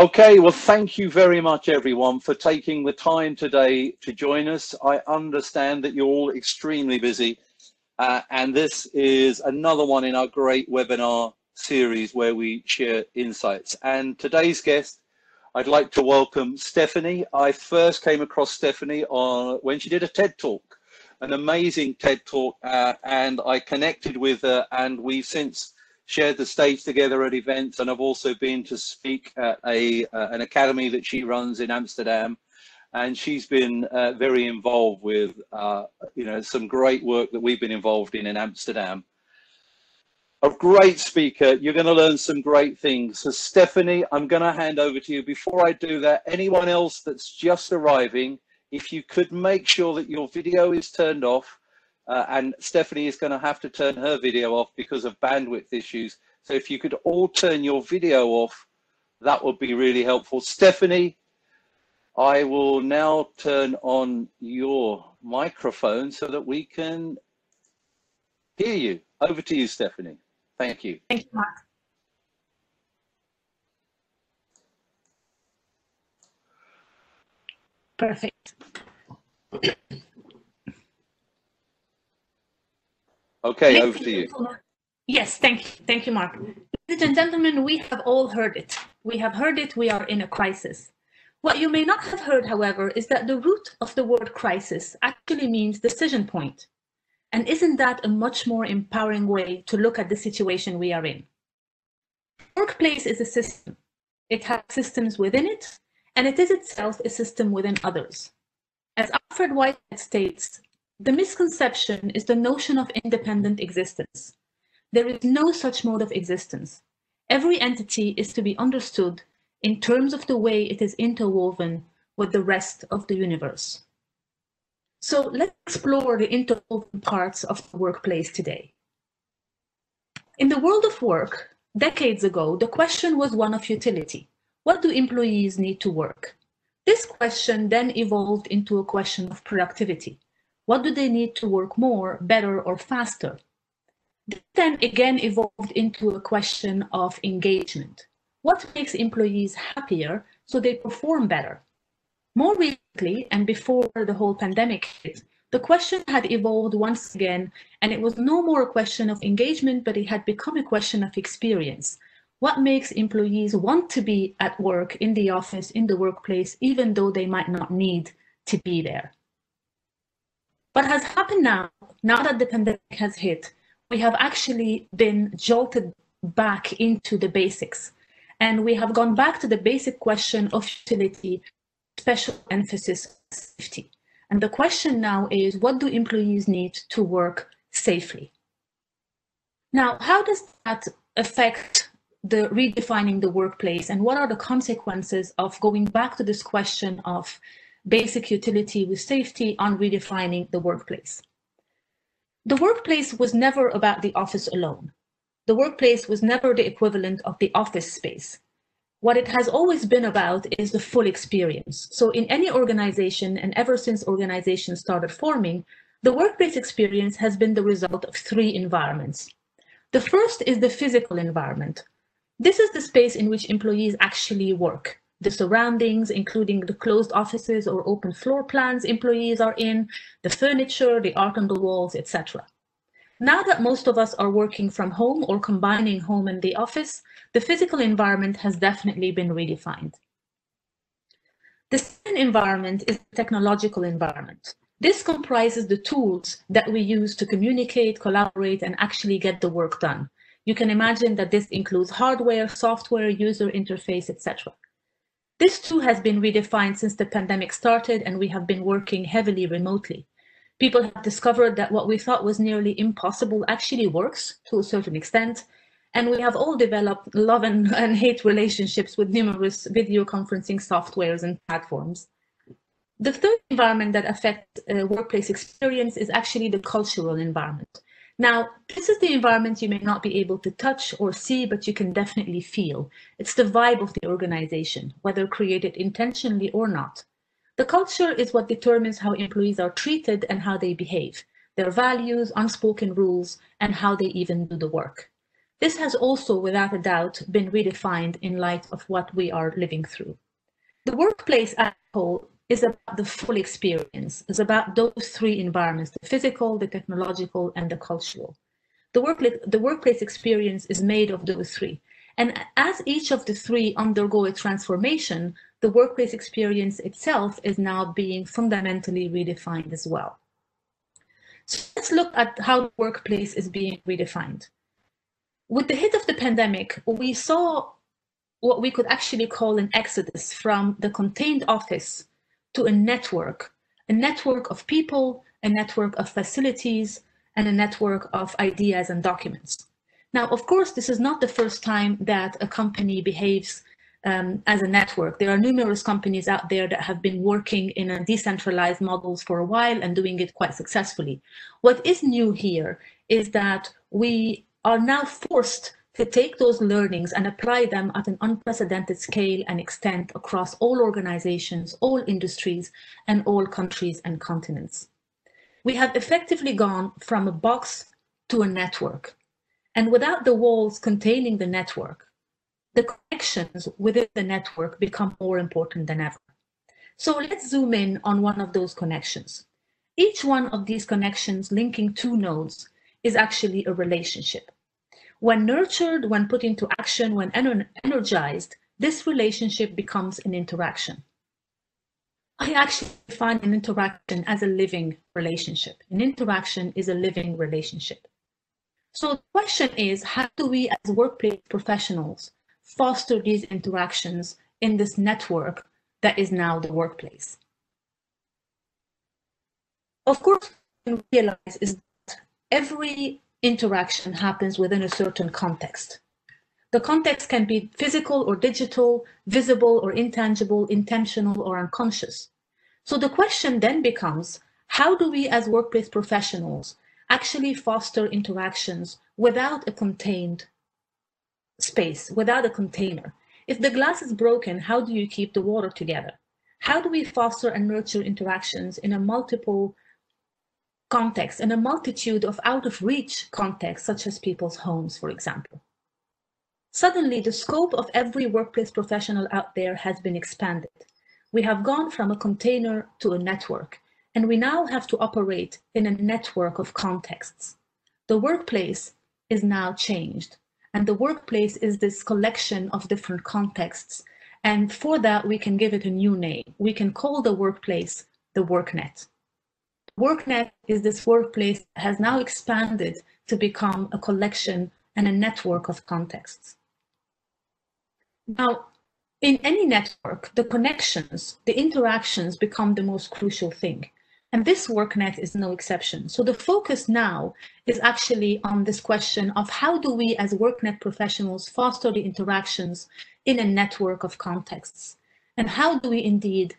Okay, well, thank you very much, everyone, for taking the time today to join us. I understand that you're all extremely busy, uh, and this is another one in our great webinar series where we share insights. And today's guest, I'd like to welcome Stephanie. I first came across Stephanie on when she did a TED Talk, an amazing TED Talk, uh, and I connected with her, and we've since shared the stage together at events, and I've also been to speak at a uh, an academy that she runs in Amsterdam, and she's been uh, very involved with uh, you know some great work that we've been involved in in Amsterdam. A great speaker, you're going to learn some great things. So Stephanie, I'm going to hand over to you. Before I do that, anyone else that's just arriving, if you could make sure that your video is turned off uh, and Stephanie is going to have to turn her video off because of bandwidth issues. So if you could all turn your video off, that would be really helpful. Stephanie, I will now turn on your microphone so that we can hear you. Over to you, Stephanie. Thank you. Thank you, Mark. Perfect. Okay, Ladies over to you. Yes, thank you. Thank you, Mark. Ladies and gentlemen, we have all heard it. We have heard it, we are in a crisis. What you may not have heard, however, is that the root of the word crisis actually means decision point. And isn't that a much more empowering way to look at the situation we are in? Workplace is a system. It has systems within it, and it is itself a system within others. As Alfred Whitehead states, the misconception is the notion of independent existence. There is no such mode of existence. Every entity is to be understood in terms of the way it is interwoven with the rest of the universe. So let's explore the interwoven parts of the workplace today. In the world of work, decades ago, the question was one of utility. What do employees need to work? This question then evolved into a question of productivity. What do they need to work more, better, or faster? This then again evolved into a question of engagement. What makes employees happier so they perform better? More recently, and before the whole pandemic hit, the question had evolved once again, and it was no more a question of engagement, but it had become a question of experience. What makes employees want to be at work, in the office, in the workplace, even though they might not need to be there? What has happened now, now that the pandemic has hit, we have actually been jolted back into the basics. And we have gone back to the basic question of utility, special emphasis safety. And the question now is, what do employees need to work safely? Now, how does that affect the redefining the workplace and what are the consequences of going back to this question of basic utility with safety on redefining the workplace. The workplace was never about the office alone. The workplace was never the equivalent of the office space. What it has always been about is the full experience. So in any organization, and ever since organizations started forming, the workplace experience has been the result of three environments. The first is the physical environment. This is the space in which employees actually work the surroundings, including the closed offices or open floor plans employees are in, the furniture, the art on the walls, etc. Now that most of us are working from home or combining home and the office, the physical environment has definitely been redefined. The second environment is the technological environment. This comprises the tools that we use to communicate, collaborate, and actually get the work done. You can imagine that this includes hardware, software, user interface, etc. This too has been redefined since the pandemic started and we have been working heavily remotely. People have discovered that what we thought was nearly impossible actually works to a certain extent. And we have all developed love and, and hate relationships with numerous video conferencing softwares and platforms. The third environment that affects uh, workplace experience is actually the cultural environment. Now, this is the environment you may not be able to touch or see, but you can definitely feel. It's the vibe of the organization, whether created intentionally or not. The culture is what determines how employees are treated and how they behave, their values, unspoken rules, and how they even do the work. this has also, without a doubt, been redefined in light of what we are living through. The workplace as a whole is about the full experience, is about those three environments, the physical, the technological, and the cultural. The, work, the workplace experience is made of those three. And as each of the three undergo a transformation, the workplace experience itself is now being fundamentally redefined as well. So let's look at how the workplace is being redefined. With the hit of the pandemic, we saw what we could actually call an exodus from the contained office to a network, a network of people, a network of facilities, and a network of ideas and documents. Now, of course, this is not the first time that a company behaves um, as a network. There are numerous companies out there that have been working in a decentralized models for a while and doing it quite successfully. What is new here is that we are now forced to take those learnings and apply them at an unprecedented scale and extent across all organizations, all industries, and all countries and continents. We have effectively gone from a box to a network. And without the walls containing the network, the connections within the network become more important than ever. So let's zoom in on one of those connections. Each one of these connections linking two nodes is actually a relationship. When nurtured, when put into action, when ener energized, this relationship becomes an interaction. I actually define an interaction as a living relationship. An interaction is a living relationship. So the question is, how do we as workplace professionals foster these interactions in this network that is now the workplace? Of course, we realize is that every interaction happens within a certain context. The context can be physical or digital, visible or intangible, intentional or unconscious. So the question then becomes, how do we as workplace professionals actually foster interactions without a contained space, without a container? If the glass is broken, how do you keep the water together? How do we foster and nurture interactions in a multiple context and a multitude of out of reach contexts, such as people's homes, for example. Suddenly, the scope of every workplace professional out there has been expanded. We have gone from a container to a network, and we now have to operate in a network of contexts. The workplace is now changed, and the workplace is this collection of different contexts. And for that, we can give it a new name. We can call the workplace the WorkNet. WorkNet is this workplace has now expanded to become a collection and a network of contexts. Now, in any network, the connections, the interactions become the most crucial thing. And this WorkNet is no exception. So the focus now is actually on this question of how do we as WorkNet professionals foster the interactions in a network of contexts? And how do we indeed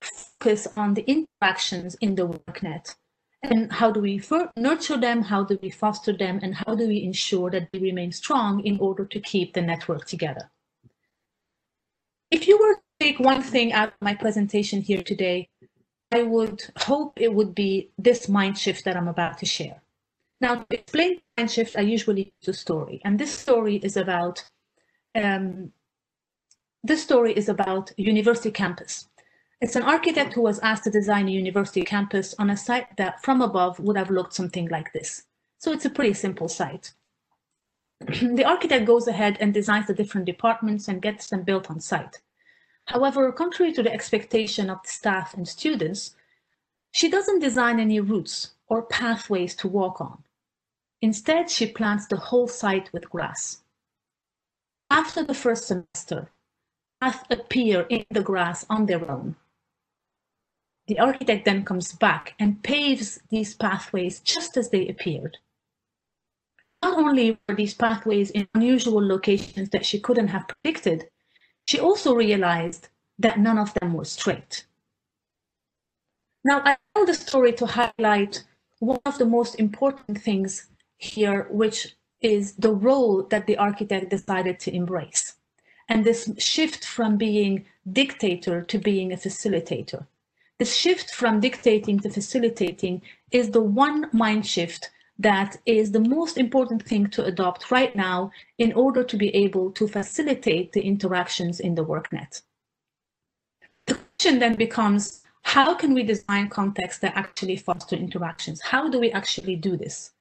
focus on the interactions in the WorkNet. And how do we nurture them? How do we foster them? And how do we ensure that they remain strong in order to keep the network together? If you were to take one thing out of my presentation here today, I would hope it would be this mind shift that I'm about to share. Now, to explain mind shift, I usually use a story, and this story is about um, this story is about university campus. It's an architect who was asked to design a university campus on a site that from above would have looked something like this. So it's a pretty simple site. the architect goes ahead and designs the different departments and gets them built on site. However, contrary to the expectation of the staff and students, she doesn't design any routes or pathways to walk on. Instead, she plants the whole site with grass. After the first semester, paths appear in the grass on their own. The architect then comes back and paves these pathways just as they appeared. Not only were these pathways in unusual locations that she couldn't have predicted, she also realized that none of them were straight. Now, I tell the story to highlight one of the most important things here, which is the role that the architect decided to embrace. And this shift from being dictator to being a facilitator. The shift from dictating to facilitating is the one mind shift that is the most important thing to adopt right now in order to be able to facilitate the interactions in the WorkNet. The question then becomes, how can we design contexts that actually foster interactions? How do we actually do this?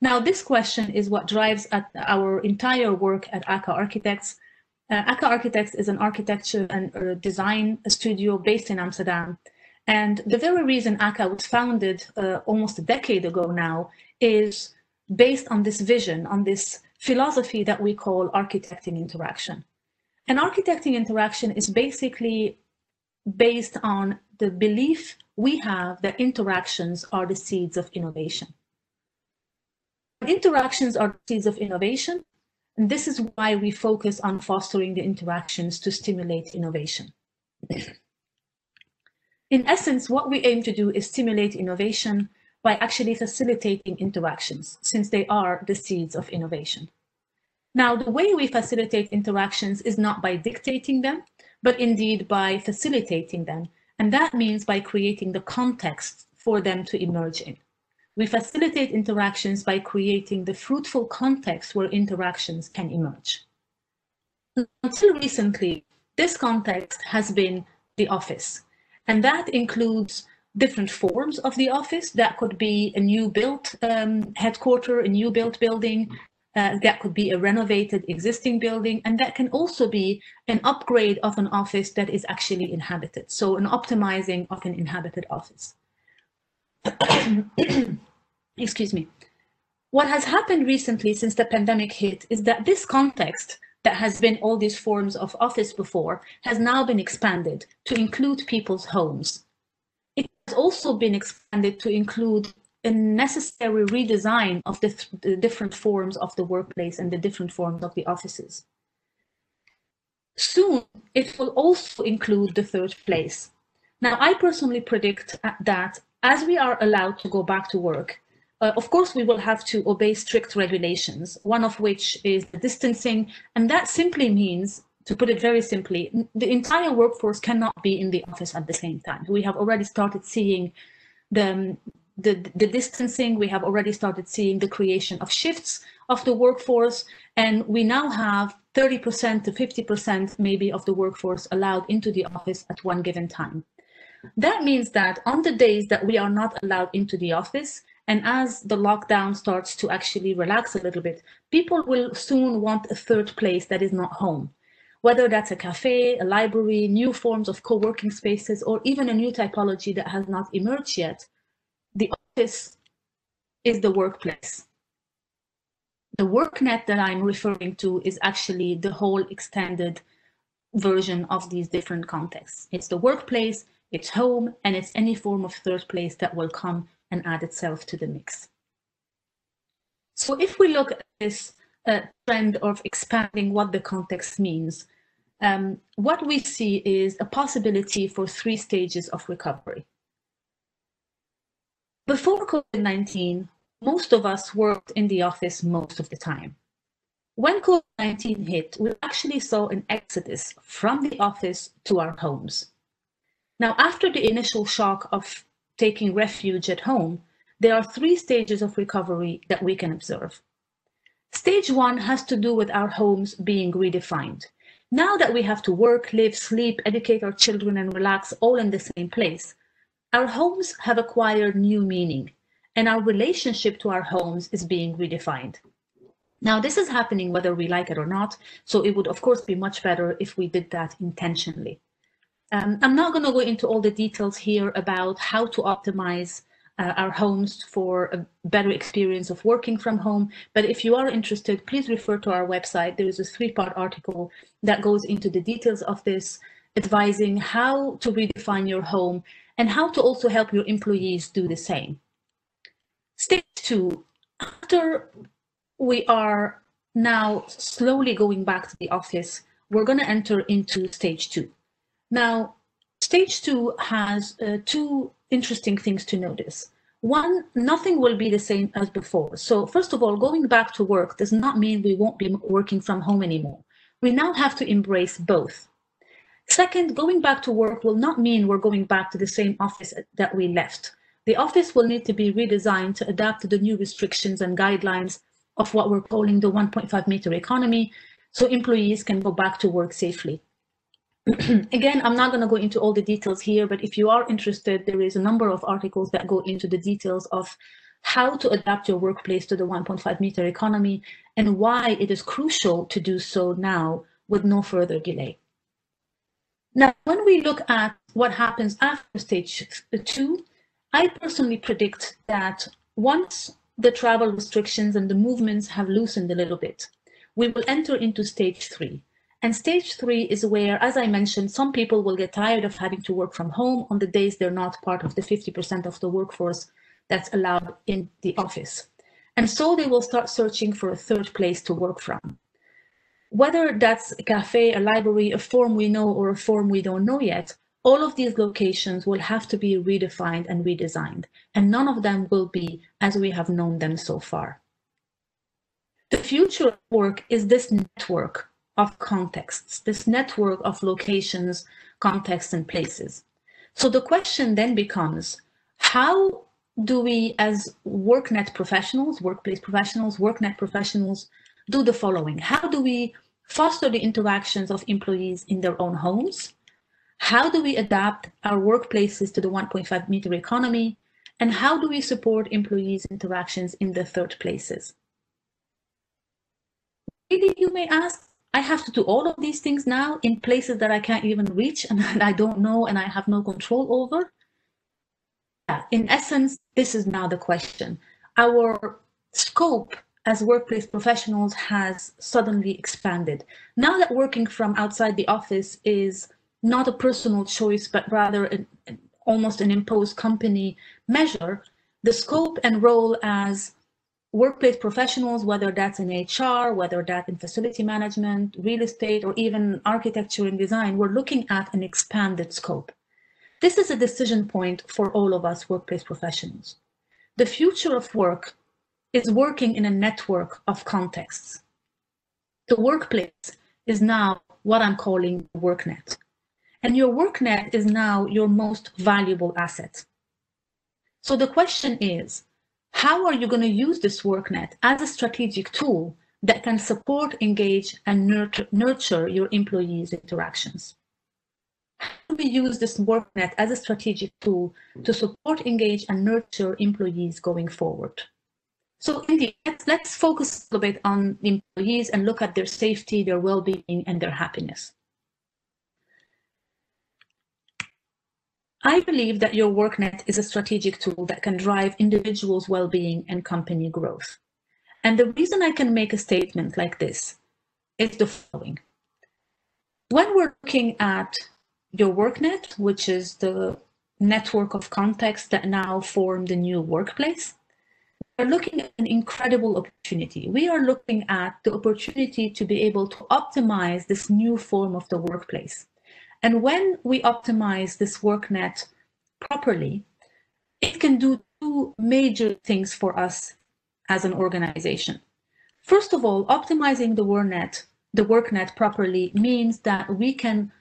Now, this question is what drives our entire work at AKKA Architects. Uh, AKKA Architects is an architecture and uh, design studio based in Amsterdam. And the very reason AKKA was founded uh, almost a decade ago now is based on this vision, on this philosophy that we call architecting interaction. And architecting interaction is basically based on the belief we have that interactions are the seeds of innovation. Interactions are seeds of innovation, and this is why we focus on fostering the interactions to stimulate innovation. In essence, what we aim to do is stimulate innovation by actually facilitating interactions, since they are the seeds of innovation. Now, the way we facilitate interactions is not by dictating them, but indeed by facilitating them. And that means by creating the context for them to emerge in. We facilitate interactions by creating the fruitful context where interactions can emerge. Until recently, this context has been the office, and that includes different forms of the office. That could be a new built um, headquarter, a new built building. Uh, that could be a renovated existing building. And that can also be an upgrade of an office that is actually inhabited. So an optimizing of an inhabited office. Excuse me. What has happened recently since the pandemic hit is that this context that has been all these forms of office before has now been expanded to include people's homes It has also been expanded to include a necessary redesign of the, th the different forms of the workplace and the different forms of the offices. Soon, it will also include the third place. Now, I personally predict uh, that as we are allowed to go back to work, uh, of course, we will have to obey strict regulations, one of which is the distancing, and that simply means to put it very simply, the entire workforce cannot be in the office at the same time. We have already started seeing the, the, the distancing, we have already started seeing the creation of shifts of the workforce, and we now have 30% to 50% maybe of the workforce allowed into the office at one given time. That means that on the days that we are not allowed into the office, and as the lockdown starts to actually relax a little bit, people will soon want a third place that is not home whether that's a cafe, a library, new forms of co-working spaces, or even a new typology that has not emerged yet, the office is the workplace. The WorkNet that I'm referring to is actually the whole extended version of these different contexts. It's the workplace, it's home, and it's any form of third place that will come and add itself to the mix. So if we look at this uh, trend of expanding what the context means, um, what we see is a possibility for three stages of recovery. Before COVID-19, most of us worked in the office most of the time. When COVID-19 hit, we actually saw an exodus from the office to our homes. Now, after the initial shock of taking refuge at home, there are three stages of recovery that we can observe. Stage one has to do with our homes being redefined. Now that we have to work, live, sleep, educate our children, and relax all in the same place, our homes have acquired new meaning, and our relationship to our homes is being redefined. Now, this is happening whether we like it or not, so it would, of course, be much better if we did that intentionally. Um, I'm not going to go into all the details here about how to optimize uh, our homes for a better experience of working from home. But if you are interested, please refer to our website. There is a three-part article that goes into the details of this, advising how to redefine your home and how to also help your employees do the same. Stage two, after we are now slowly going back to the office, we're going to enter into stage two. Now, stage two has uh, two interesting things to notice. One, nothing will be the same as before. So first of all, going back to work does not mean we won't be working from home anymore. We now have to embrace both. Second, going back to work will not mean we're going back to the same office that we left. The office will need to be redesigned to adapt to the new restrictions and guidelines of what we're calling the 1.5 meter economy, so employees can go back to work safely. Again, I'm not going to go into all the details here, but if you are interested, there is a number of articles that go into the details of how to adapt your workplace to the 1.5 meter economy and why it is crucial to do so now with no further delay. Now, when we look at what happens after stage two, I personally predict that once the travel restrictions and the movements have loosened a little bit, we will enter into stage three. And stage three is where, as I mentioned, some people will get tired of having to work from home on the days they're not part of the 50% of the workforce that's allowed in the office. And so they will start searching for a third place to work from. Whether that's a cafe, a library, a form we know or a form we don't know yet, all of these locations will have to be redefined and redesigned, and none of them will be as we have known them so far. The future of work is this network of contexts, this network of locations, contexts, and places. So the question then becomes, how do we as WorkNet professionals, workplace professionals, WorkNet professionals, do the following? How do we foster the interactions of employees in their own homes? How do we adapt our workplaces to the 1.5 meter economy? And how do we support employees' interactions in the third places? Maybe you may ask, I have to do all of these things now in places that I can't even reach and I don't know and I have no control over? In essence, this is now the question. Our scope as workplace professionals has suddenly expanded. Now that working from outside the office is not a personal choice, but rather an, almost an imposed company measure, the scope and role as workplace professionals, whether that's in HR, whether that's in facility management, real estate, or even architecture and design, we're looking at an expanded scope. This is a decision point for all of us workplace professionals. The future of work is working in a network of contexts. The workplace is now what I'm calling WorkNet. And your WorkNet is now your most valuable asset. So the question is, how are you going to use this WorkNet as a strategic tool that can support, engage, and nurture, nurture your employees' interactions? How do we use this WorkNet as a strategic tool to support, engage, and nurture employees going forward? So indeed, let's, focus a little bit on employees and look at their safety, their well-being, and their happiness. I believe that your WorkNet is a strategic tool that can drive individuals' well-being and company growth. And the reason I can make a statement like this is the following. When we're looking at your WorkNet, which is the network of contexts that now form the new workplace, we're looking at an incredible opportunity. We are looking at the opportunity to be able to optimize this new form of the workplace. And when we optimize this WorkNet properly, it can do two major things for us as an organization. First of all, optimizing the WorkNet, the WorkNet properly means that we can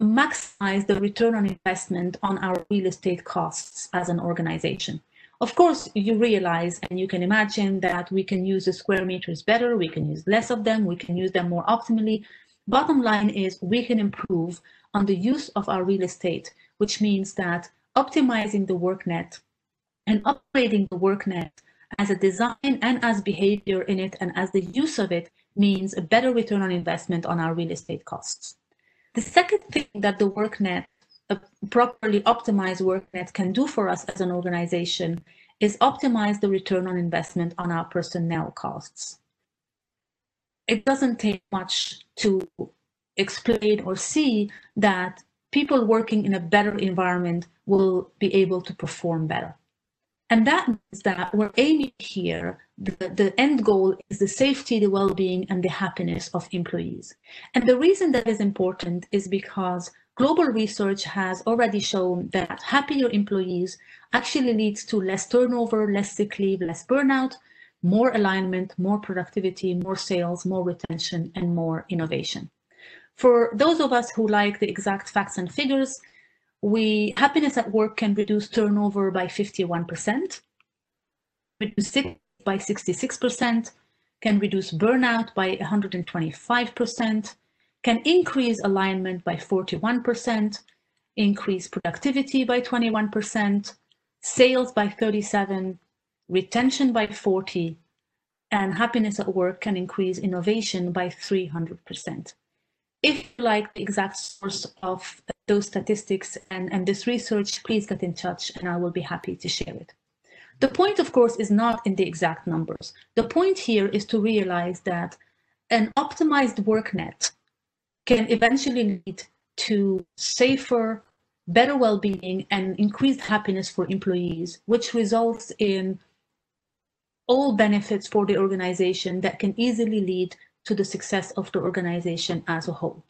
maximize the return on investment on our real estate costs as an organization. Of course, you realize and you can imagine that we can use the square meters better, we can use less of them, we can use them more optimally. Bottom line is we can improve on the use of our real estate, which means that optimizing the WorkNet and upgrading the WorkNet as a design and as behavior in it and as the use of it means a better return on investment on our real estate costs. The second thing that the WorkNet a properly optimized WorkNet can do for us as an organization is optimize the return on investment on our personnel costs. It doesn't take much to explain or see that people working in a better environment will be able to perform better. And that means that we're aiming here, the, the end goal is the safety, the well-being, and the happiness of employees. And the reason that is important is because Global research has already shown that happier employees actually leads to less turnover, less sick leave, less burnout, more alignment, more productivity, more sales, more retention, and more innovation. For those of us who like the exact facts and figures, we happiness at work can reduce turnover by 51%, reduce sick by 66%, can reduce burnout by 125%, can increase alignment by 41%, increase productivity by 21%, sales by 37, retention by 40, and happiness at work can increase innovation by 300%. If you like the exact source of those statistics and, and this research, please get in touch and I will be happy to share it. The point, of course, is not in the exact numbers. The point here is to realize that an optimized work net can eventually lead to safer, better well-being and increased happiness for employees, which results in all benefits for the organization that can easily lead to the success of the organization as a whole.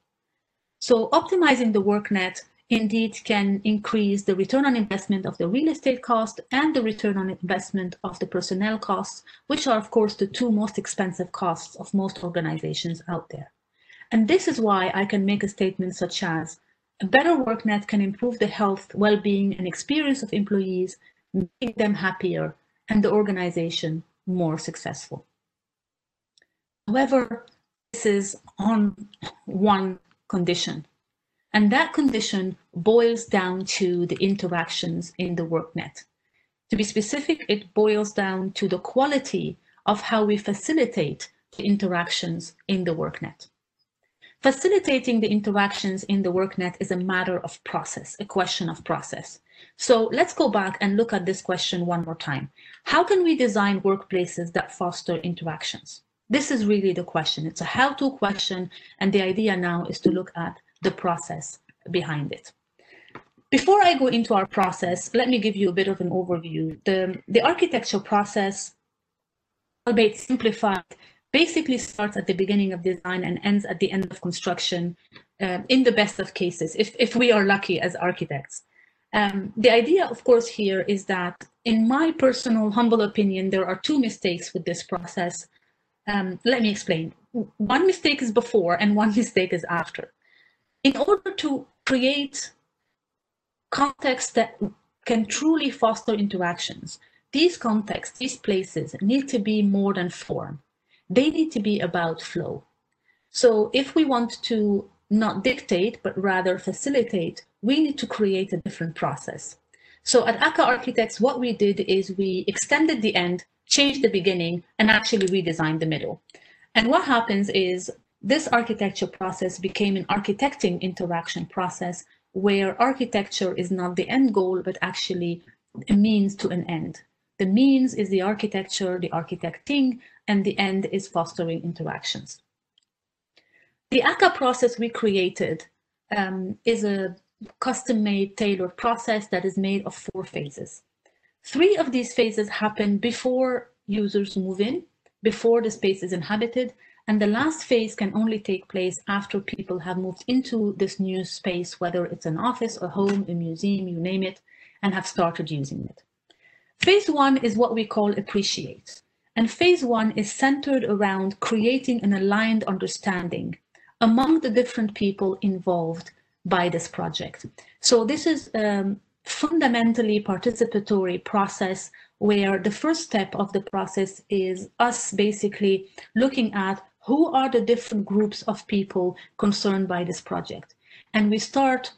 So optimizing the work net indeed can increase the return on investment of the real estate cost and the return on investment of the personnel costs, which are of course the two most expensive costs of most organizations out there. And this is why I can make a statement such as a better work net can improve the health, well-being and experience of employees, making them happier and the organization more successful. However, this is on one condition, and that condition boils down to the interactions in the WorkNet. To be specific, it boils down to the quality of how we facilitate the interactions in the WorkNet. Facilitating the interactions in the WorkNet is a matter of process, a question of process. So let's go back and look at this question one more time. How can we design workplaces that foster interactions? This is really the question. It's a how-to question, and the idea now is to look at the process behind it. Before I go into our process, let me give you a bit of an overview. The, the architecture process, albeit simplified, basically starts at the beginning of design and ends at the end of construction uh, in the best of cases, if, if we are lucky as architects. Um, the idea, of course, here is that, in my personal humble opinion, there are two mistakes with this process. Um, let me explain. One mistake is before and one mistake is after. In order to create context that can truly foster interactions, these contexts, these places need to be more than form. They need to be about flow. So if we want to not dictate, but rather facilitate, we need to create a different process. So at AKKA Architects, what we did is we extended the end, changed the beginning, and actually redesign the middle. And what happens is this architecture process became an architecting interaction process where architecture is not the end goal, but actually a means to an end. The means is the architecture, the architecting, and the end is fostering interactions. The AKKA process we created um, is a custom-made tailored process that is made of four phases. Three of these phases happen before users move in, before the space is inhabited, and the last phase can only take place after people have moved into this new space, whether it's an office, a home, a museum, you name it, and have started using it. Phase one is what we call appreciate. And phase one is centered around creating an aligned understanding among the different people involved by this project. So this is um, fundamentally participatory process where the first step of the process is us basically looking at who are the different groups of people concerned by this project. And we start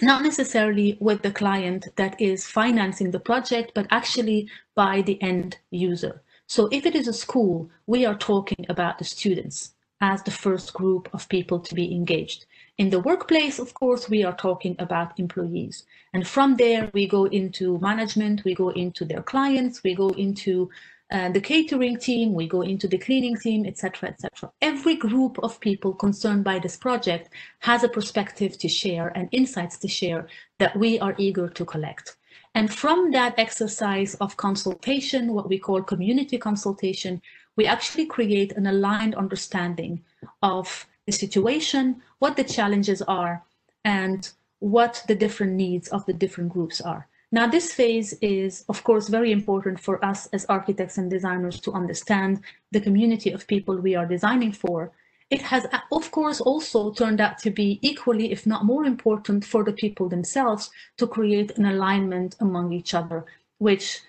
not necessarily with the client that is financing the project, but actually by the end user. So if it is a school, we are talking about the students as the first group of people to be engaged. In the workplace, of course, we are talking about employees. And from there, we go into management, we go into their clients, we go into uh, the catering team, we go into the cleaning team, etc., etc. Every group of people concerned by this project has a perspective to share and insights to share that we are eager to collect. And from that exercise of consultation, what we call community consultation, we actually create an aligned understanding of situation, what the challenges are, and what the different needs of the different groups are. Now, this phase is, of course, very important for us as architects and designers to understand the community of people we are designing for. it has, of course, also turned out to be equally, if not more important for the people themselves to create an alignment among each other, which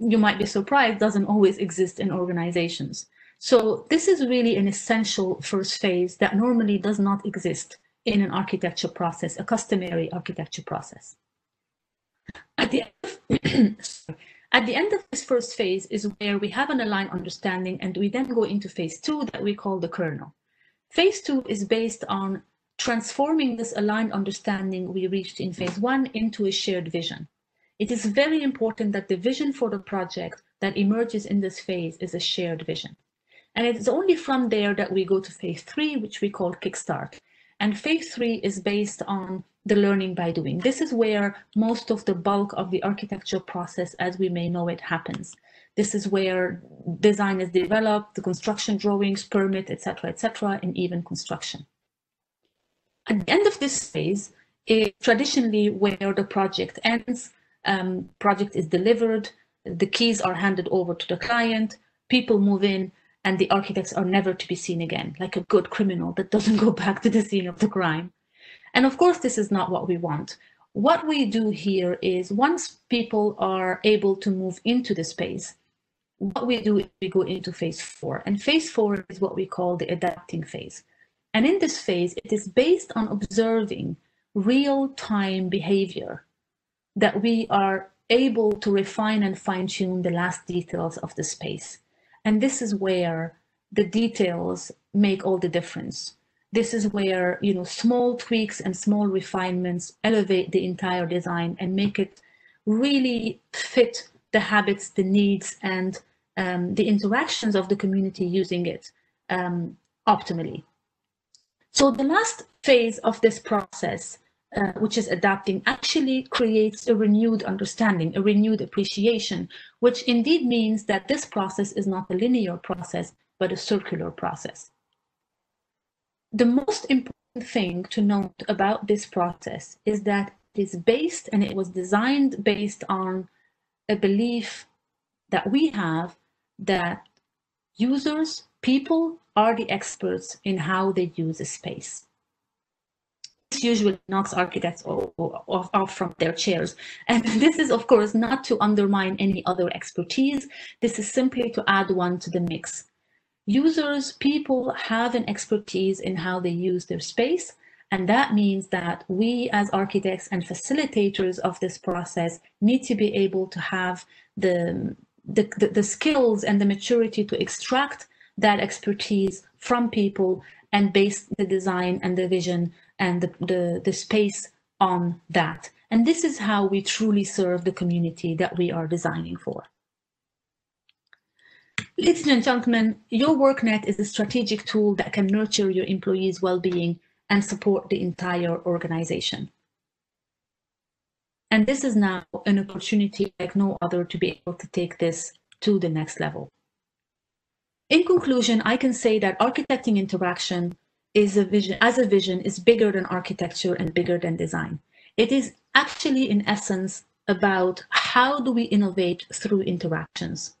you might be surprised doesn't always exist in organizations. So this is really an essential first phase that normally does not exist in an architecture process, a customary architecture process. At the, at the end of this first phase is where we have an aligned understanding and we then go into phase two that we call the kernel. Phase two is based on transforming this aligned understanding we reached in phase one into a shared vision. It is very important that the vision for the project that emerges in this phase is a shared vision. And it's only from there that we go to phase three, which we call Kickstart. And phase three is based on the learning by doing. This is where most of the bulk of the architecture process, as we may know it, happens. This is where design is developed, the construction drawings, permit, etc., etc., and even construction. At the end of this phase is traditionally where the project ends, um, project is delivered, the keys are handed over to the client, people move in, and the architects are never to be seen again, like a good criminal that doesn't go back to the scene of the crime. And of course, this is not what we want. What we do here is once people are able to move into the space, what we do is we go into phase four. And phase four is what we call the adapting phase. And in this phase, it is based on observing real time behavior that we are able to refine and fine tune the last details of the space. And this is where the details make all the difference. This is where, you know, small tweaks and small refinements elevate the entire design and make it really fit the habits, the needs, and um, the interactions of the community using it um, optimally. So the last phase of this process, uh, which is adapting, actually creates a renewed understanding, a renewed appreciation, which indeed means that this process is not a linear process, but a circular process. The most important thing to note about this process is that it is based and it was designed based on a belief that we have that users, people, are the experts in how they use a space. Usually knocks architects off, off from their chairs. And this is, of course, not to undermine any other expertise. This is simply to add one to the mix. Users, people have an expertise in how they use their space. And that means that we as architects and facilitators of this process need to be able to have the, the, the, the skills and the maturity to extract that expertise from people and base the design and the vision and the, the, the space on that. And this is how we truly serve the community that we are designing for. Ladies and gentlemen, your WorkNet is a strategic tool that can nurture your employees' well-being and support the entire organization. And this is now an opportunity like no other to be able to take this to the next level. In conclusion, I can say that architecting interaction is a vision, as a vision is bigger than architecture and bigger than design. It is actually in essence about how do we innovate through interactions.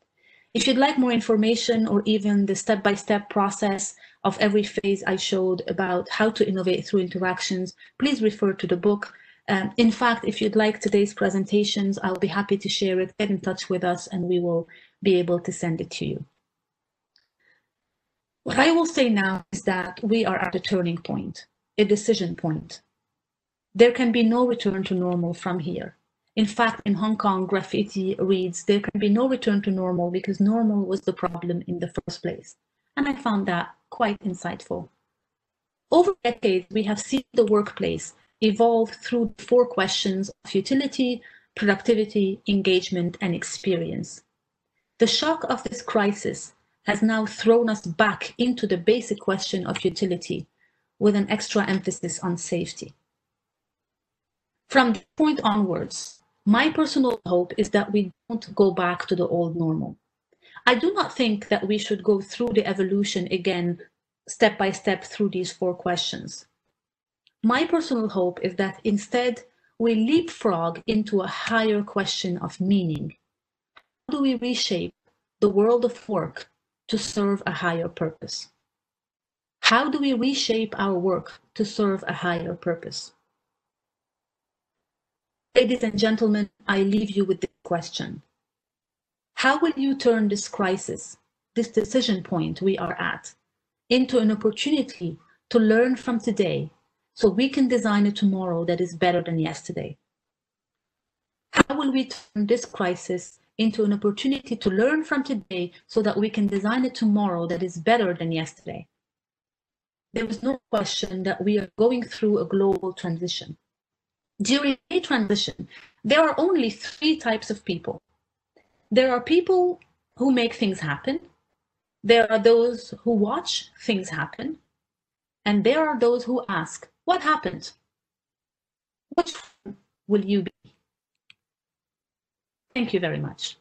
If you'd like more information or even the step-by-step -step process of every phase I showed about how to innovate through interactions, please refer to the book. Um, in fact, if you'd like today's presentations, I'll be happy to share it. Get in touch with us and we will be able to send it to you. What I will say now is that we are at a turning point, a decision point. There can be no return to normal from here. In fact, in Hong Kong, graffiti reads, there can be no return to normal because normal was the problem in the first place. And I found that quite insightful. Over decades, we have seen the workplace evolve through four questions of utility, productivity, engagement, and experience. The shock of this crisis has now thrown us back into the basic question of utility with an extra emphasis on safety. From this point onwards, my personal hope is that we don't go back to the old normal. I do not think that we should go through the evolution again, step by step through these four questions. My personal hope is that instead we leapfrog into a higher question of meaning. How do we reshape the world of work to serve a higher purpose? How do we reshape our work to serve a higher purpose? Ladies and gentlemen, I leave you with the question. How will you turn this crisis, this decision point we are at, into an opportunity to learn from today so we can design a tomorrow that is better than yesterday? How will we turn this crisis into an opportunity to learn from today so that we can design a tomorrow that is better than yesterday? There is no question that we are going through a global transition. During a transition, there are only three types of people. There are people who make things happen. There are those who watch things happen. And there are those who ask, what happened? Which will you be? Thank you very much.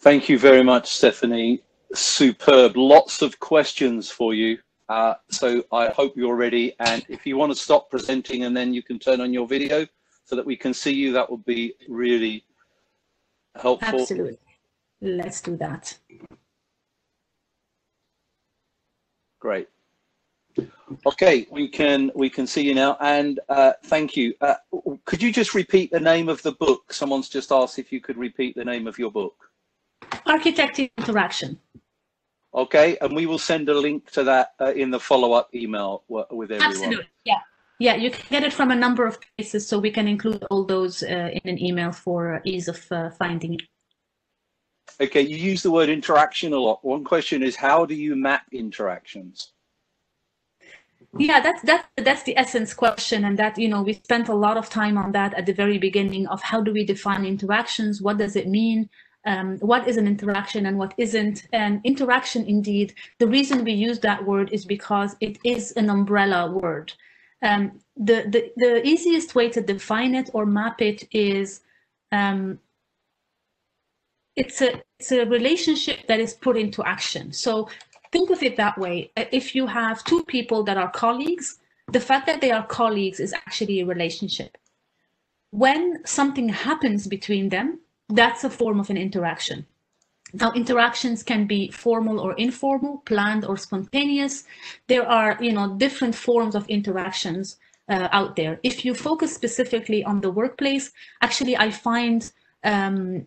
Thank you very much, Stephanie. Superb. Lots of questions for you. Uh, so I hope you're ready. And if you want to stop presenting and then you can turn on your video so that we can see you, that would be really helpful. Absolutely. Let's do that. Great. Okay, we can we can see you now, and uh, thank you. Uh, could you just repeat the name of the book? Someone's just asked if you could repeat the name of your book. Architecting Interaction. Okay, and we will send a link to that uh, in the follow-up email with everyone. Absolutely, yeah. Yeah, you can get it from a number of places, so we can include all those uh, in an email for ease of uh, finding it. Okay, you use the word interaction a lot. One question is, how do you map interactions? Yeah, that's that's that's the essence question, and that you know we spent a lot of time on that at the very beginning of how do we define interactions? What does it mean? Um, what is an interaction and what isn't? And interaction, indeed, the reason we use that word is because it is an umbrella word. Um, the, the the easiest way to define it or map it is um, it's a it's a relationship that is put into action. So think of it that way. If you have two people that are colleagues, the fact that they are colleagues is actually a relationship. When something happens between them, that's a form of an interaction. Now, interactions can be formal or informal, planned or spontaneous. There are, you know, different forms of interactions uh, out there. If you focus specifically on the workplace, actually, I find um,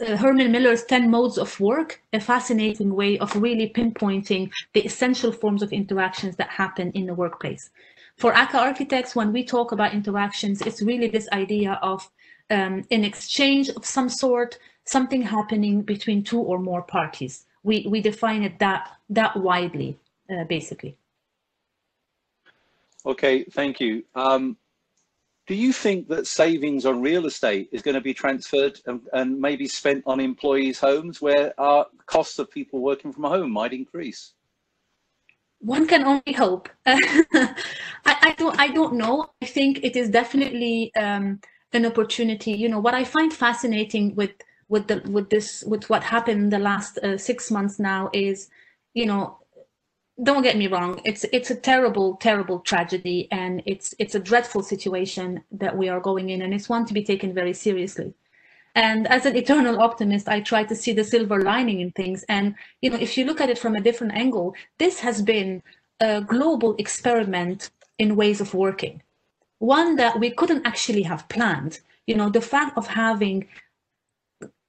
uh, Herman Miller's 10 modes of work, a fascinating way of really pinpointing the essential forms of interactions that happen in the workplace. For AKKA architects, when we talk about interactions, it's really this idea of um, an exchange of some sort, something happening between two or more parties. We, we define it that, that widely, uh, basically. Okay, thank you. Um, do you think that savings on real estate is going to be transferred and, and maybe spent on employees' homes where our costs of people working from home might increase? One can only hope. I, I, don't. I don't know. I think it is definitely um, an opportunity. You know what I find fascinating with with the with this with what happened the last uh, six months now is, you know, don't get me wrong it's it's a terrible terrible tragedy and it's it's a dreadful situation that we are going in and it's one to be taken very seriously. And as an eternal optimist i try to see the silver lining in things and you know if you look at it from a different angle this has been a global experiment in ways of working. One that we couldn't actually have planned. You know the fact of having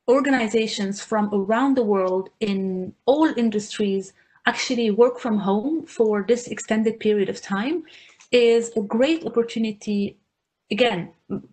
organizations from around the world in all industries actually work from home for this extended period of time is a great opportunity, again,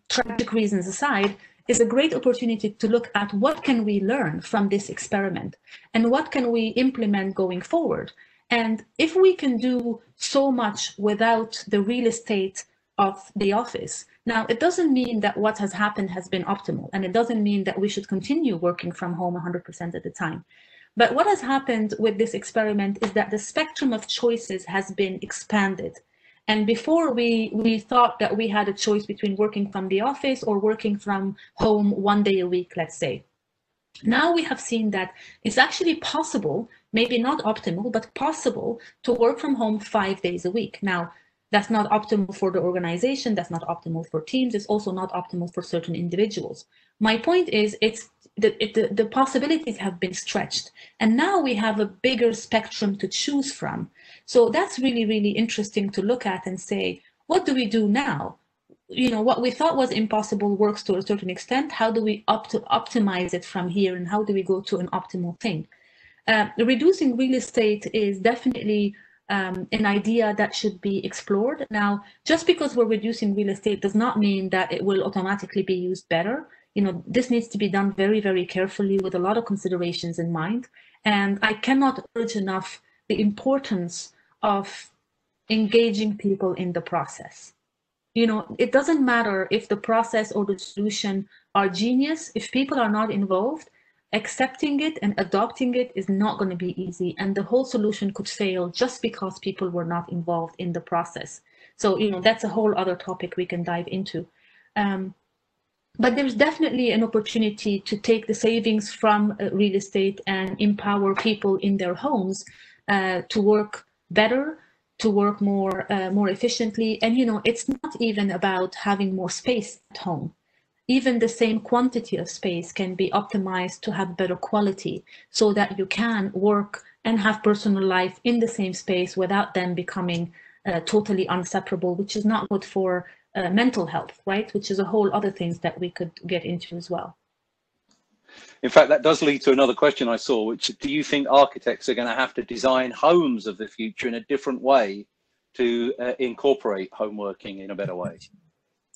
tragic reasons aside, is a great opportunity to look at what can we learn from this experiment and what can we implement going forward. And if we can do so much without the real estate of the office, now it doesn't mean that what has happened has been optimal, and it doesn't mean that we should continue working from home 100% of the time. But what has happened with this experiment is that the spectrum of choices has been expanded. And before we, we thought that we had a choice between working from the office or working from home one day a week, let's say. Now we have seen that it's actually possible, maybe not optimal, but possible to work from home five days a week. Now, that's not optimal for the organization, that's not optimal for teams, it's also not optimal for certain individuals. My point is it's the, the, the possibilities have been stretched. And now we have a bigger spectrum to choose from. So that's really, really interesting to look at and say, what do we do now? You know, what we thought was impossible works to a certain extent. How do we opt optimize it from here and how do we go to an optimal thing? Uh, reducing real estate is definitely um, an idea that should be explored. Now, just because we're reducing real estate does not mean that it will automatically be used better you know, this needs to be done very, very carefully with a lot of considerations in mind. And I cannot urge enough the importance of engaging people in the process. You know, it doesn't matter if the process or the solution are genius. If people are not involved, accepting it and adopting it is not going to be easy. And the whole solution could fail just because people were not involved in the process. So, you know, that's a whole other topic we can dive into. Um, but there's definitely an opportunity to take the savings from uh, real estate and empower people in their homes uh, to work better, to work more uh, more efficiently. And you know, it's not even about having more space at home. Even the same quantity of space can be optimized to have better quality, so that you can work and have personal life in the same space without them becoming uh, totally inseparable, which is not good for uh, mental health, right? Which is a whole other things that we could get into as well. In fact, that does lead to another question I saw, which do you think architects are going to have to design homes of the future in a different way to uh, incorporate home working in a better way?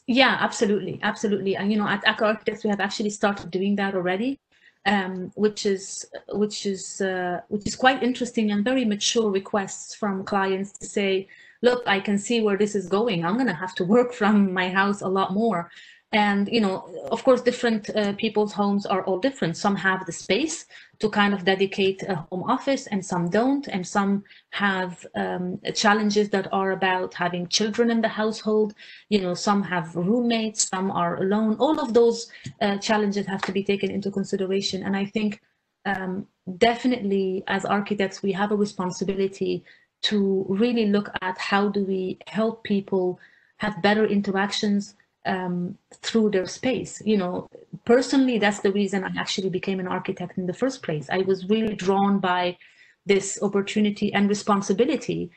Yeah, absolutely, absolutely. And you know, at AKKA Architects, we have actually started doing that already, um, which is which is uh, which is quite interesting and very mature requests from clients to say, look, I can see where this is going. I'm going to have to work from my house a lot more. And, you know, of course, different uh, people's homes are all different. Some have the space to kind of dedicate a home office and some don't. And some have um, challenges that are about having children in the household. You know, some have roommates, some are alone. All of those uh, challenges have to be taken into consideration. And I think um, definitely as architects, we have a responsibility to really look at how do we help people have better interactions um, through their space. You know, personally, that's the reason I actually became an architect in the first place. I was really drawn by this opportunity and responsibility,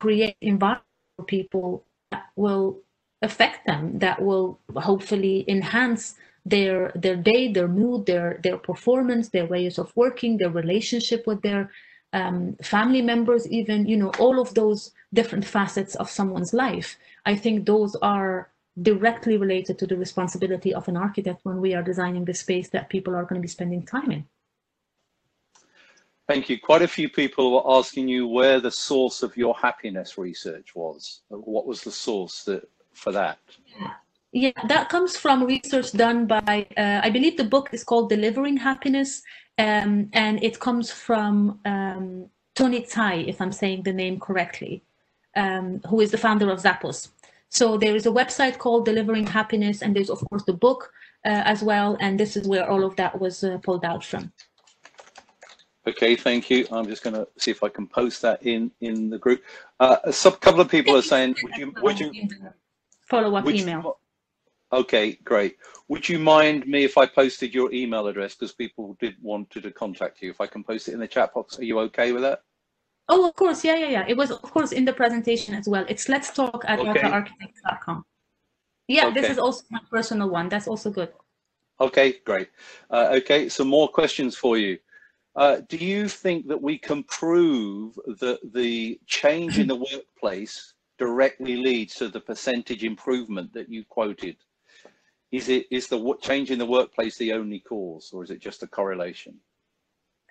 create environment for people that will affect them, that will hopefully enhance their their day, their mood, their their performance, their ways of working, their relationship with their um, family members, even, you know, all of those different facets of someone's life. I think those are directly related to the responsibility of an architect when we are designing the space that people are going to be spending time in. Thank you. Quite a few people were asking you where the source of your happiness research was. What was the source that, for that? Yeah. yeah, that comes from research done by, uh, I believe the book is called Delivering Happiness um, and it comes from um, Tony Tsai, if I'm saying the name correctly, um, who is the founder of Zappos. So there is a website called Delivering Happiness, and there's of course the book uh, as well, and this is where all of that was uh, pulled out from. Okay, thank you. I'm just going to see if I can post that in in the group. Uh, a couple of people are saying, would you would you follow up email? Okay, great. Would you mind me if I posted your email address because people did want to, to contact you? If I can post it in the chat box, are you okay with that? Oh, of course. Yeah, yeah, yeah. It was, of course, in the presentation as well. It's let's talk at AKKA. architects.com. Yeah, okay. this is also my personal one. That's also good. Okay, great. Uh, okay, some more questions for you. Uh, do you think that we can prove that the change in the workplace directly leads to the percentage improvement that you quoted? Is it is the change in the workplace the only cause or is it just a correlation?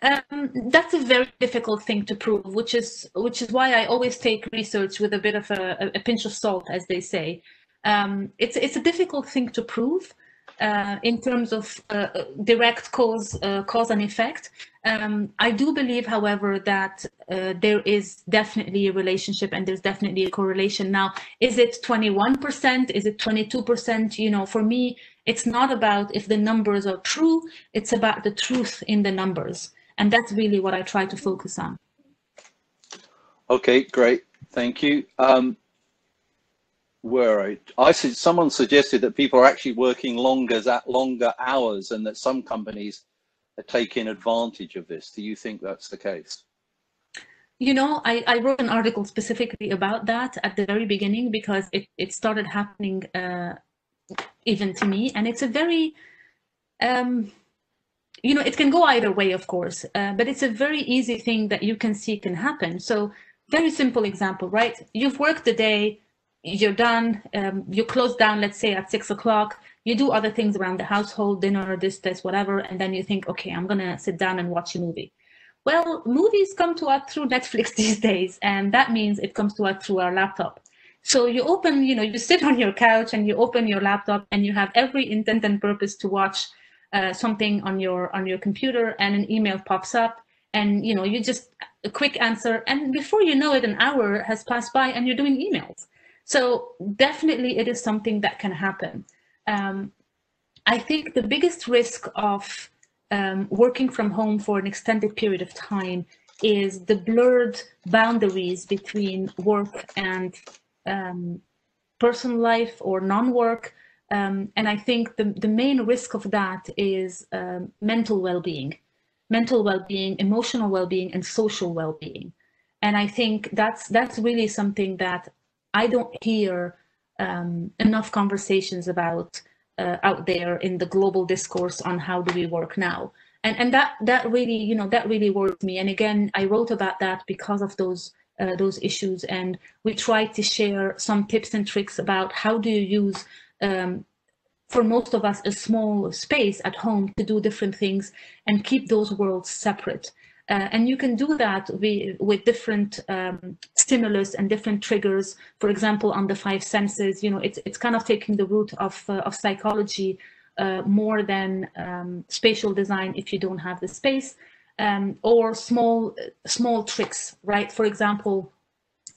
Um, that's a very difficult thing to prove which is which is why i always take research with a bit of a, a pinch of salt as they say. Um, it's it's a difficult thing to prove uh, in terms of uh, direct cause, uh, cause and effect. Um, I do believe, however, that uh, there is definitely a relationship and there's definitely a correlation. Now, is it 21%? Is it 22%? You know, for me, it's not about if the numbers are true, it's about the truth in the numbers. And that's really what I try to focus on. Okay, great. Thank you. Um, were I, I someone suggested that people are actually working longer at longer hours and that some companies are taking advantage of this. Do you think that's the case? You know, I, I wrote an article specifically about that at the very beginning because it, it started happening uh, even to me. And it's a very, um, you know, it can go either way, of course, uh, but it's a very easy thing that you can see can happen. So, very simple example, right? You've worked the day, you're done, um, you close down, let's say at six o'clock, you do other things around the household, dinner, this, this, whatever, and then you think, okay, I'm gonna sit down and watch a movie. Well, movies come to us through Netflix these days, and that means it comes to us through our laptop. So you open, you know, you sit on your couch and you open your laptop and you have every intent and purpose to watch uh, something on your on your computer, and an email pops up, and you know, you just a quick answer, and before you know it, an hour has passed by, and you're doing emails. So definitely, it is something that can happen. Um, I think the biggest risk of um, working from home for an extended period of time is the blurred boundaries between work and um, personal life or non-work. Um, and I think the, the main risk of that is um, mental well-being, mental well-being, emotional well-being, and social well-being. And I think that's that's really something that I don't hear um, enough conversations about uh, out there in the global discourse on how do we work now. And and that that really you know that really worried me. And again i wrote about that because of those uh, those issues. And we try to share some tips and tricks about how do you use um, for most of us a small space at home to do different things and keep those worlds separate uh, and you can do that with, with different um, stimulus and different triggers. For example, on the five senses, you know, it's, it's kind of taking the root of, uh, of psychology uh, more than um, spatial design if you don't have the space um, or small, small tricks, right? For example,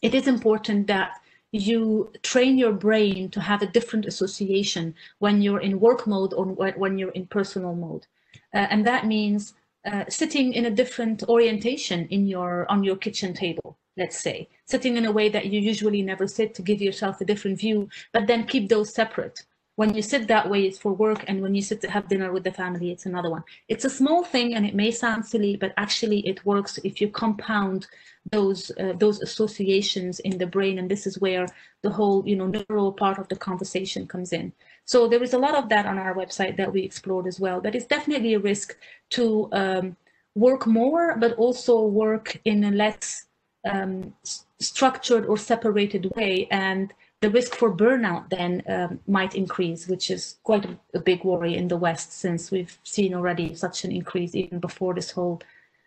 it is important that you train your brain to have a different association when you're in work mode or when you're in personal mode. Uh, and that means uh, sitting in a different orientation in your on your kitchen table let's say. Sitting in a way that you usually never sit to give yourself a different view but then keep those separate. When you sit that way it's for work and when you sit to have dinner with the family it's another one. It's a small thing and it may sound silly but actually it works if you compound those uh, those associations in the brain and this is where the whole you know neural part of the conversation comes in so there is a lot of that on our website that we explored as well but it's definitely a risk to um, work more but also work in a less um, structured or separated way and the risk for burnout then um, might increase, which is quite a, a, big worry in the West since we've seen already such an increase even before this whole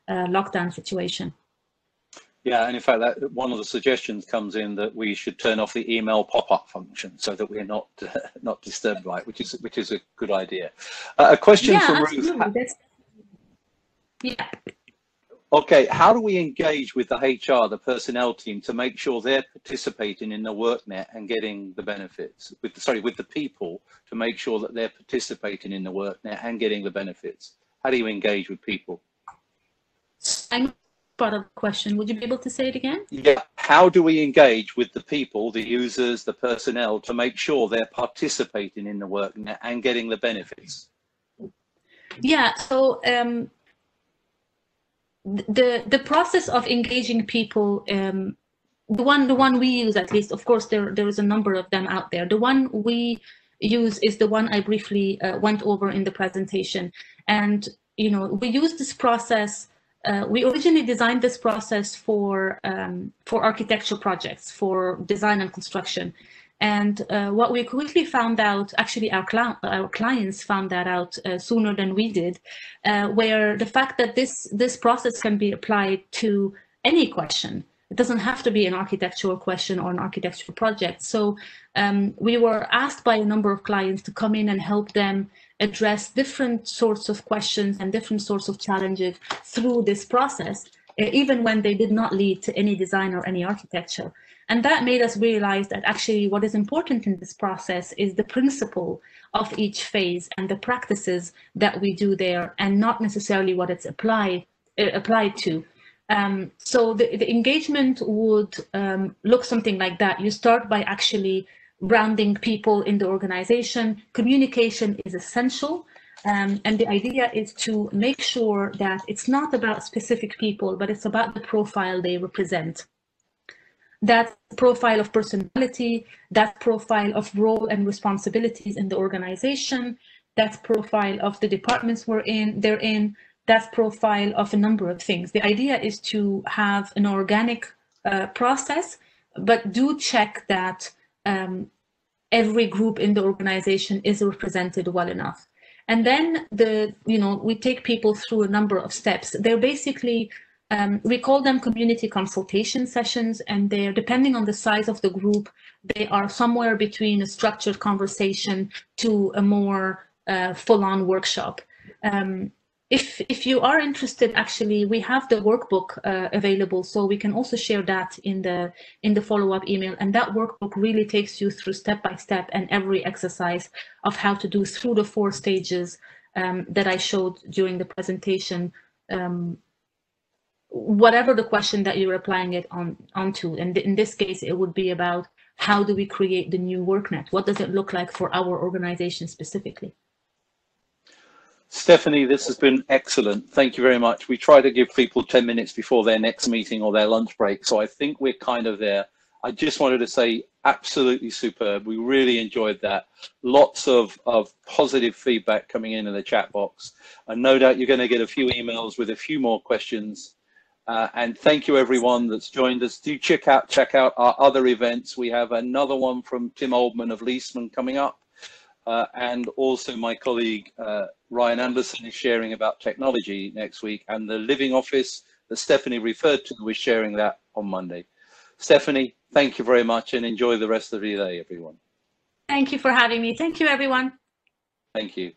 uh, lockdown situation. Yeah, and in fact, that, one of the suggestions comes in that we should turn off the email pop-up function so that we're not uh, not disturbed by it, which is which is a good idea. Uh, a question yeah, from absolutely. Ruth. yeah. Okay, how do we engage with the HR, the personnel team, to make sure they're participating in the WorkNet and getting the benefits? With sorry, with the people to make sure that they're participating in the WorkNet and getting the benefits. How do you engage with people? I'm part of the question. Would you be able to say it again? Yeah. How do we engage with the people, the users, the personnel, to make sure they're participating in the work and getting the benefits? Yeah. So. Um, the the process of engaging people um, the one the one we use at least of course there there is a number of them out there the one we use is the one i briefly uh, went over in the presentation and you know we use this process uh, we originally designed this process for um, for architecture projects for design and construction and uh, what we quickly found out, actually our, our clients found that out uh, sooner than we did, uh, where the fact that this, this process can be applied to any question. It doesn't have to be an architectural question or an architectural project. So um, we were asked by a number of clients to come in and help them address different sorts of questions and different sorts of challenges through this process, even when they did not lead to any design or any architecture. And that made us realize that actually what is important in this process is the principle of each phase and the practices that we do there and not necessarily what it's applied, uh, applied to. Um, so the, the, engagement would um, look something like that. You start by actually grounding people in the organization. Communication is essential. Um, and the idea is to make sure that it's not about specific people, but it's about the profile they represent. That profile of personality, that profile of role and responsibilities in the organization, that profile of the departments we're in, they're in, that profile of a number of things. The idea is to have an organic uh, process, but do check that um, every group in the organization is represented well enough. And then the, you know, we take people through a number of steps. They're basically, um, we call them community consultation sessions, and they're depending on the size of the group, they are somewhere between a structured conversation to a more uh, full-on workshop. Um, if if you are interested actually we have the workbook uh, available so we can also share that in the in the follow-up email. And that workbook really takes you through step by step and every exercise of how to do through the four stages um, that i showed during the presentation um, whatever the question that you're applying it on onto. And in this case it would be about how do we create the new worknet what does it look like for our organization specifically Stephanie, this has been excellent. Thank you very much. We try to give people 10 minutes before their next meeting or their lunch break. So I think we're kind of there. I just wanted to say absolutely superb. We really enjoyed that. Lots of, of positive feedback coming in in the chat box. And no doubt you're going to get a few emails with a few more questions. Uh, and thank you everyone that's joined us. Do check out check out our other events. We have another one from Tim Oldman of Leesman coming up. Uh, and also my colleague uh, Ryan Anderson is sharing about technology next week and the living office that Stephanie referred to, we're sharing that on Monday. Stephanie, thank you very much and enjoy the rest of your day, everyone. Thank you for having me. Thank you, everyone. Thank you.